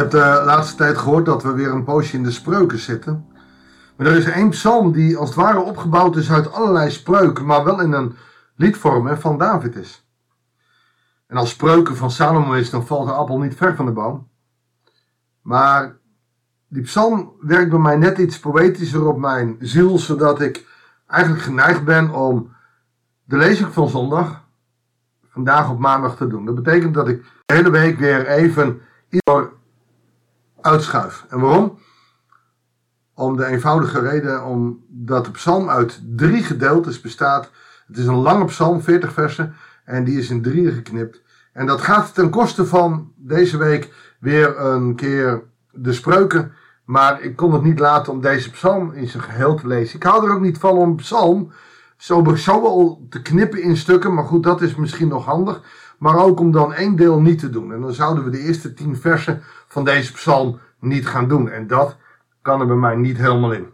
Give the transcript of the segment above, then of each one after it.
hebt de laatste tijd gehoord dat we weer een poosje in de spreuken zitten. Maar er is één psalm die als het ware opgebouwd is uit allerlei spreuken, maar wel in een liedvorm van David is. En als spreuken van Salomo is, dan valt de appel niet ver van de boom. Maar die psalm werkt bij mij net iets poëtischer op mijn ziel, zodat ik eigenlijk geneigd ben om de lezing van zondag vandaag op maandag te doen. Dat betekent dat ik de hele week weer even iets uitschuif. En waarom? Om de eenvoudige reden omdat de psalm uit drie gedeeltes bestaat. Het is een lange psalm, 40 versen, en die is in drieën geknipt. En dat gaat ten koste van deze week weer een keer de spreuken. Maar ik kon het niet laten om deze psalm in zijn geheel te lezen. Ik hou er ook niet van om psalm zo, zo wel te knippen in stukken. Maar goed, dat is misschien nog handig. Maar ook om dan één deel niet te doen. En dan zouden we de eerste tien versen van deze psalm niet gaan doen. En dat kan er bij mij niet helemaal in.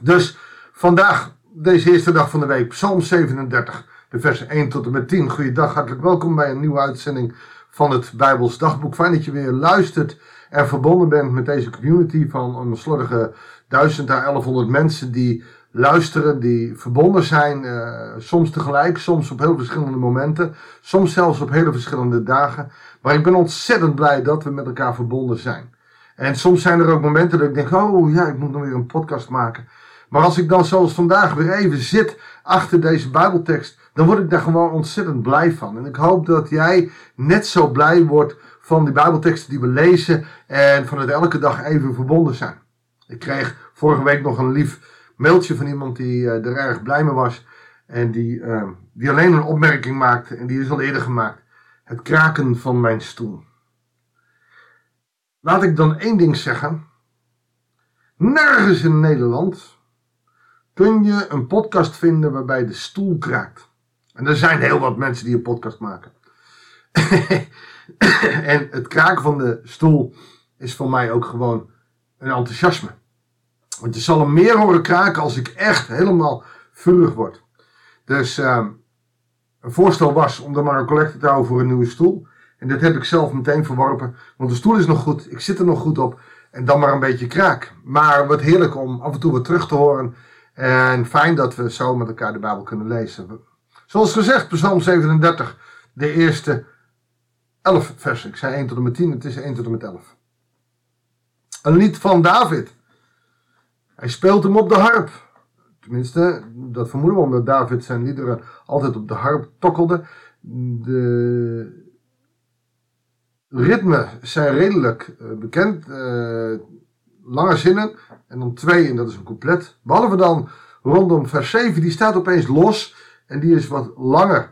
Dus vandaag, deze eerste dag van de week, Psalm 37, de versen 1 tot en met 10. Goeiedag, hartelijk welkom bij een nieuwe uitzending van het Bijbels Dagboek. Fijn dat je weer luistert en verbonden bent met deze community van een slordige 1000 à 1100 mensen die luisteren, die verbonden zijn, uh, soms tegelijk, soms op heel verschillende momenten, soms zelfs op hele verschillende dagen. Maar ik ben ontzettend blij dat we met elkaar verbonden zijn. En soms zijn er ook momenten dat ik denk, oh ja, ik moet nog weer een podcast maken. Maar als ik dan zoals vandaag weer even zit achter deze Bijbeltekst, dan word ik daar gewoon ontzettend blij van. En ik hoop dat jij net zo blij wordt van die Bijbelteksten die we lezen en van het elke dag even verbonden zijn. Ik kreeg vorige week nog een lief mailtje van iemand die uh, er erg blij mee was en die, uh, die alleen een opmerking maakte en die is al eerder gemaakt. Het kraken van mijn stoel. Laat ik dan één ding zeggen. Nergens in Nederland kun je een podcast vinden waarbij de stoel kraakt. En er zijn heel wat mensen die een podcast maken. en het kraken van de stoel is voor mij ook gewoon een enthousiasme. Want je zal hem meer horen kraken als ik echt helemaal vurig word. Dus uh, een voorstel was om er maar een collecte te houden voor een nieuwe stoel. En dat heb ik zelf meteen verworpen. Want de stoel is nog goed, ik zit er nog goed op. En dan maar een beetje kraak. Maar wat heerlijk om af en toe wat terug te horen. En fijn dat we zo met elkaar de Bijbel kunnen lezen. Zoals gezegd, Psalm 37, de eerste 11 versen. Ik zei 1 tot en met 10, het is 1 tot en met 11. Een lied van David. Hij speelt hem op de harp. Tenminste, dat vermoeden we omdat David zijn liederen altijd op de harp tokkelde. De ritmen zijn redelijk uh, bekend. Uh, lange zinnen. En dan twee, en dat is een couplet. Behalve dan rondom vers 7, die staat opeens los. En die is wat langer.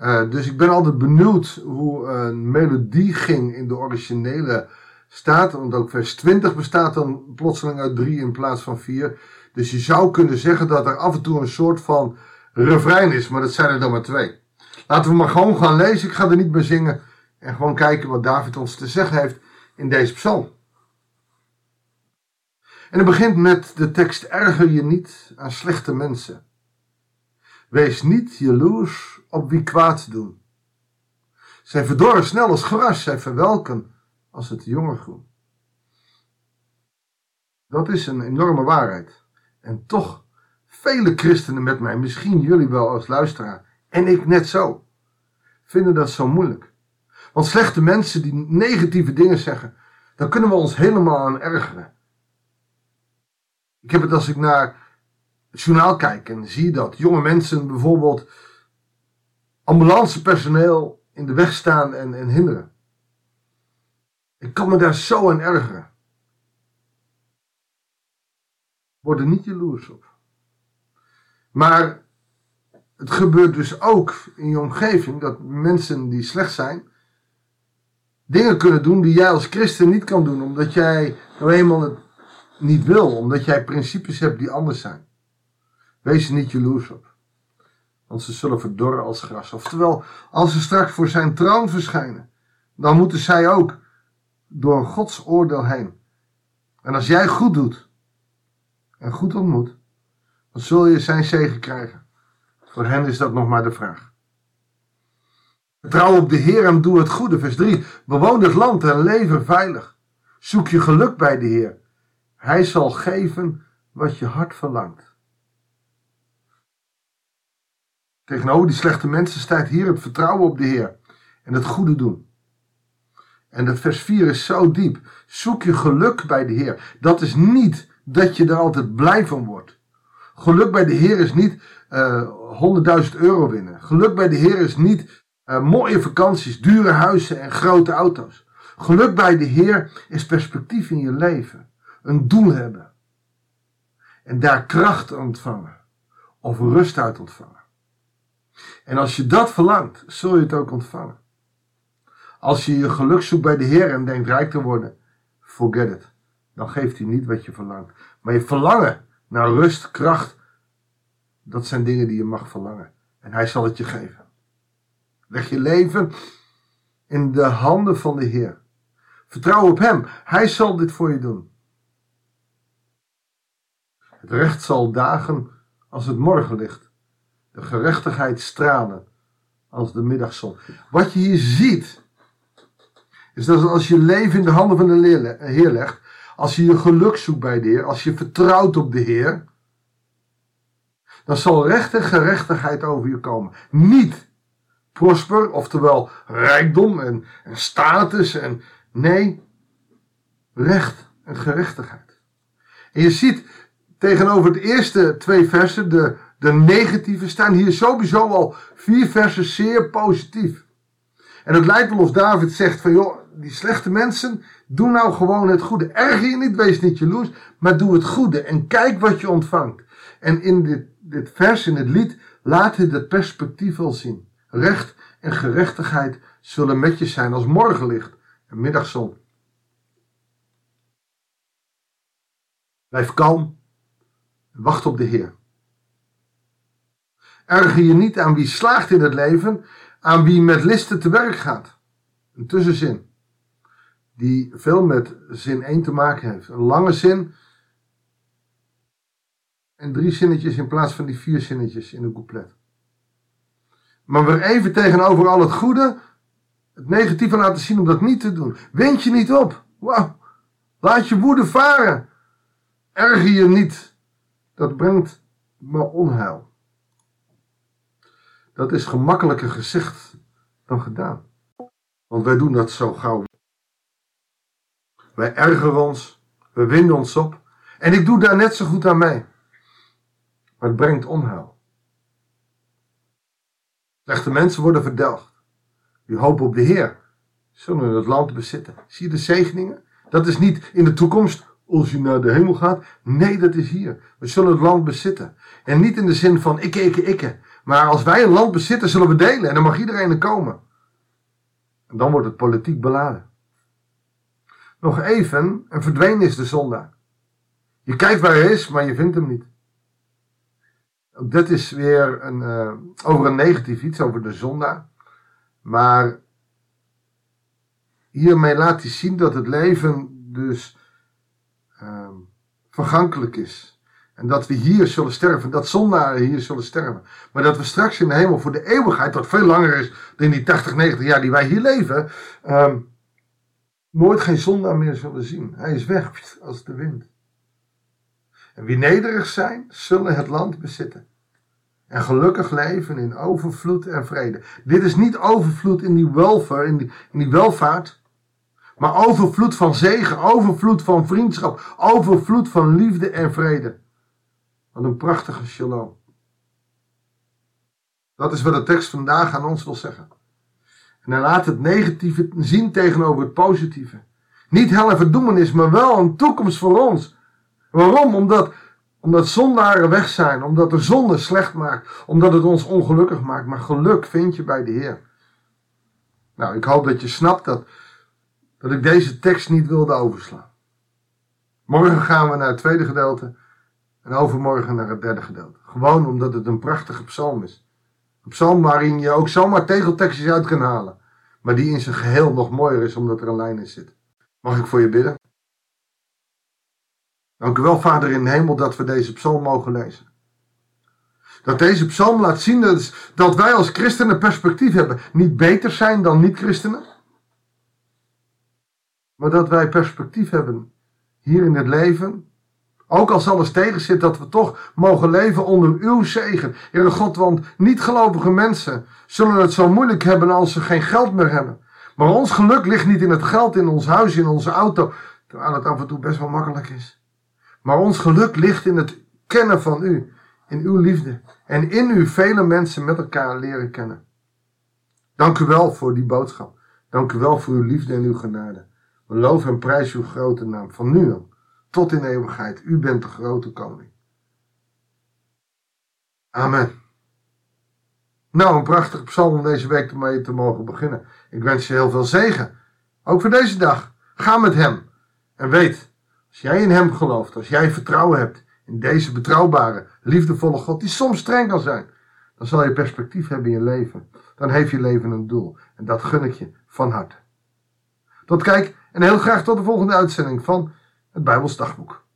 Uh, dus ik ben altijd benieuwd hoe een melodie ging in de originele staat. Want ook vers 20 bestaat dan plotseling uit 3 in plaats van 4. Dus je zou kunnen zeggen dat er af en toe een soort van refrein is. Maar dat zijn er dan maar twee. Laten we maar gewoon gaan lezen. Ik ga er niet meer zingen. En gewoon kijken wat David ons te zeggen heeft in deze psalm. En het begint met de tekst: Erger je niet aan slechte mensen. Wees niet jaloers op wie kwaad doen. Zij verdorren snel als gras, zij verwelken als het jonge groen. Dat is een enorme waarheid. En toch, vele christenen met mij, misschien jullie wel als luisteraar, en ik net zo, vinden dat zo moeilijk. Want slechte mensen die negatieve dingen zeggen, dan kunnen we ons helemaal aan ergeren. Ik heb het als ik naar het journaal kijk en zie dat jonge mensen bijvoorbeeld ambulancepersoneel in de weg staan en, en hinderen. Ik kan me daar zo aan ergeren. Word er niet jaloers op. Maar het gebeurt dus ook in je omgeving dat mensen die slecht zijn, dingen kunnen doen die jij als christen niet kan doen, omdat jij nou eenmaal het niet wil, omdat jij principes hebt die anders zijn. Wees er niet jaloers op. Want ze zullen verdorren als gras. Oftewel, als ze straks voor zijn troon verschijnen, dan moeten zij ook door Gods oordeel heen. En als jij goed doet en goed ontmoet, dan zul je zijn zegen krijgen. Voor hen is dat nog maar de vraag. Vertrouw op de Heer en doe het goede. Vers 3. Bewoon het land en lever veilig. Zoek je geluk bij de Heer. Hij zal geven wat je hart verlangt. Tegenover die slechte mensen staat hier het vertrouwen op de Heer en het goede doen. En dat vers 4 is zo diep. Zoek je geluk bij de Heer. Dat is niet dat je er altijd blij van wordt. Geluk bij de Heer is niet uh, eh, 100.000 euro winnen. Geluk bij de Heer is niet uh, mooie vakanties, dure huizen en grote auto's. Geluk bij de Heer is perspectief in je leven. Een doel hebben. En daar kracht ontvangen. Of rust uit ontvangen. En als je dat verlangt, zul je het ook ontvangen. Als je je geluk zoekt bij de Heer en denkt rijk te worden, forget it. Dan geeft hij niet wat je verlangt. Maar je verlangen naar rust, kracht, dat zijn dingen die je mag verlangen. En hij zal het je geven. Leg je leven in de handen van de Heer. Vertrouw op Hem. Hij zal dit voor je doen. Het recht zal dagen als het morgenlicht. De gerechtigheid stralen als de middagzon. Wat je hier ziet, is dat als je leven in de handen van de Heer legt, als je je geluk zoekt bij de Heer, als je vertrouwt op de Heer, dan zal recht en gerechtigheid over je komen. Niet prosper, oftewel rijkdom en, status en nee, recht en gerechtigheid. En je ziet tegenover de eerste twee versen, de, de negatieve, staan hier sowieso al vier versen zeer positief. En het lijkt wel of David zegt van joh, die slechte mensen, doe nou gewoon het goede. Erger je niet, wees niet jaloers, maar doe het goede en kijk wat je ontvangt. En in dit, dit vers, in het lied, laat hij dat perspectief wel zien. Recht en gerechtigheid zullen met je zijn als morgenlicht en middagzon. Blijf kalm en wacht op de Heer. Erger je niet aan wie slaagt in het leven, aan wie met listen te werk gaat. Een tussenzin die veel met zin 1 te maken heeft. Een lange zin en drie zinnetjes in plaats van die vier zinnetjes in een couplet. Maar weer even tegenover al het goede, het negatieve laten zien om dat niet te doen. Wind je niet op. Wauw. Laat je woede varen. Erger je niet. Dat brengt maar onheil. Dat is gemakkelijker gezegd dan gedaan. Want wij doen dat zo gauw. Wij ergeren ons, we winden ons op. En ik doe daar net zo goed aan mee. Maar het brengt onheil. Slechte mensen worden verdelgd. Die hopen op de Heer zullen het land bezitten. Zie je de zegeningen? Dat is niet in de toekomst als je naar de hemel gaat. Nee, dat is hier. We zullen het land bezitten. En niet in de zin van ikke, ikke, ikke. Maar als wij een land bezitten, zullen we delen. En dan mag iedereen er komen. En dan wordt het politiek beladen. Nog even en verdwenen is de zondaar. Je kijkt waar hij is, maar je vindt hem niet. Ook dit is weer een, uh, over een negatief iets, over de zondaar. Maar hiermee laat hij zien dat het leven dus uh, vergankelijk is. En dat we hier zullen sterven, dat zondaren hier zullen sterven. Maar dat we straks in de hemel voor de eeuwigheid, wat veel langer is dan die 80, 90 jaar die wij hier leven, uh, nooit geen zondaar meer zullen zien. Hij is weg als de wind. En wie nederig zijn, zullen het land bezitten. En gelukkig leven in overvloed en vrede. Dit is niet overvloed in die welvaart, in die, in die welvaart. Maar overvloed van zegen, overvloed van vriendschap, overvloed van liefde en vrede. Wat een prachtige shalom. Dat is wat de tekst vandaag aan ons wil zeggen. En laat het negatieve zien tegenover het positieve. Niet hel en verdoemenis, maar wel een toekomst voor ons. Waarom? Omdat, omdat zondaren weg zijn. Omdat de zonde slecht maakt. Omdat het ons ongelukkig maakt. Maar geluk vind je bij de Heer. Nou, ik hoop dat je snapt dat, dat ik deze tekst niet wilde overslaan. Morgen gaan we naar het tweede gedeelte. En overmorgen naar het derde gedeelte. Gewoon omdat het een prachtige psalm is. Psalm waarin je ook zomaar tegeltekstjes uit kan halen. Maar die in zijn geheel nog mooier is omdat er een lijn in zit. Mag ik voor je bidden? Dank u wel, Vader in de hemel, dat we deze psalm mogen lezen. Dat deze psalm laat zien dat wij als christenen perspectief hebben. Niet beter zijn dan niet-christenen. Maar dat wij perspectief hebben hier in het leven. Ook als alles tegen zit, dat we toch mogen leven onder uw zegen. Heere God, want niet-gelovige mensen zullen het zo moeilijk hebben als ze geen geld meer hebben. Maar ons geluk ligt niet in het geld, in ons huis, in onze auto. Terwijl het af en toe best wel makkelijk is. Maar ons geluk ligt in het kennen van u. In uw liefde. En in u vele mensen met elkaar leren kennen. Dank u wel voor die boodschap. Dank u wel voor uw liefde en uw genade. We loven en prijzen uw grote naam. Van nu aan tot in eeuwigheid. U bent de grote koning. Amen. Nou, een prachtige psalm om deze week te mogen beginnen. Ik wens je heel veel zegen. Ook voor deze dag. Ga met hem. En weet, als jij in hem gelooft, als jij vertrouwen hebt in deze betrouwbare, liefdevolle God, die soms streng kan zijn, dan zal je perspectief hebben in je leven. Dan heeft je leven een doel. En dat gun ik je van harte. Tot kijk en heel graag tot de volgende uitzending van het Bijbels Dagboek.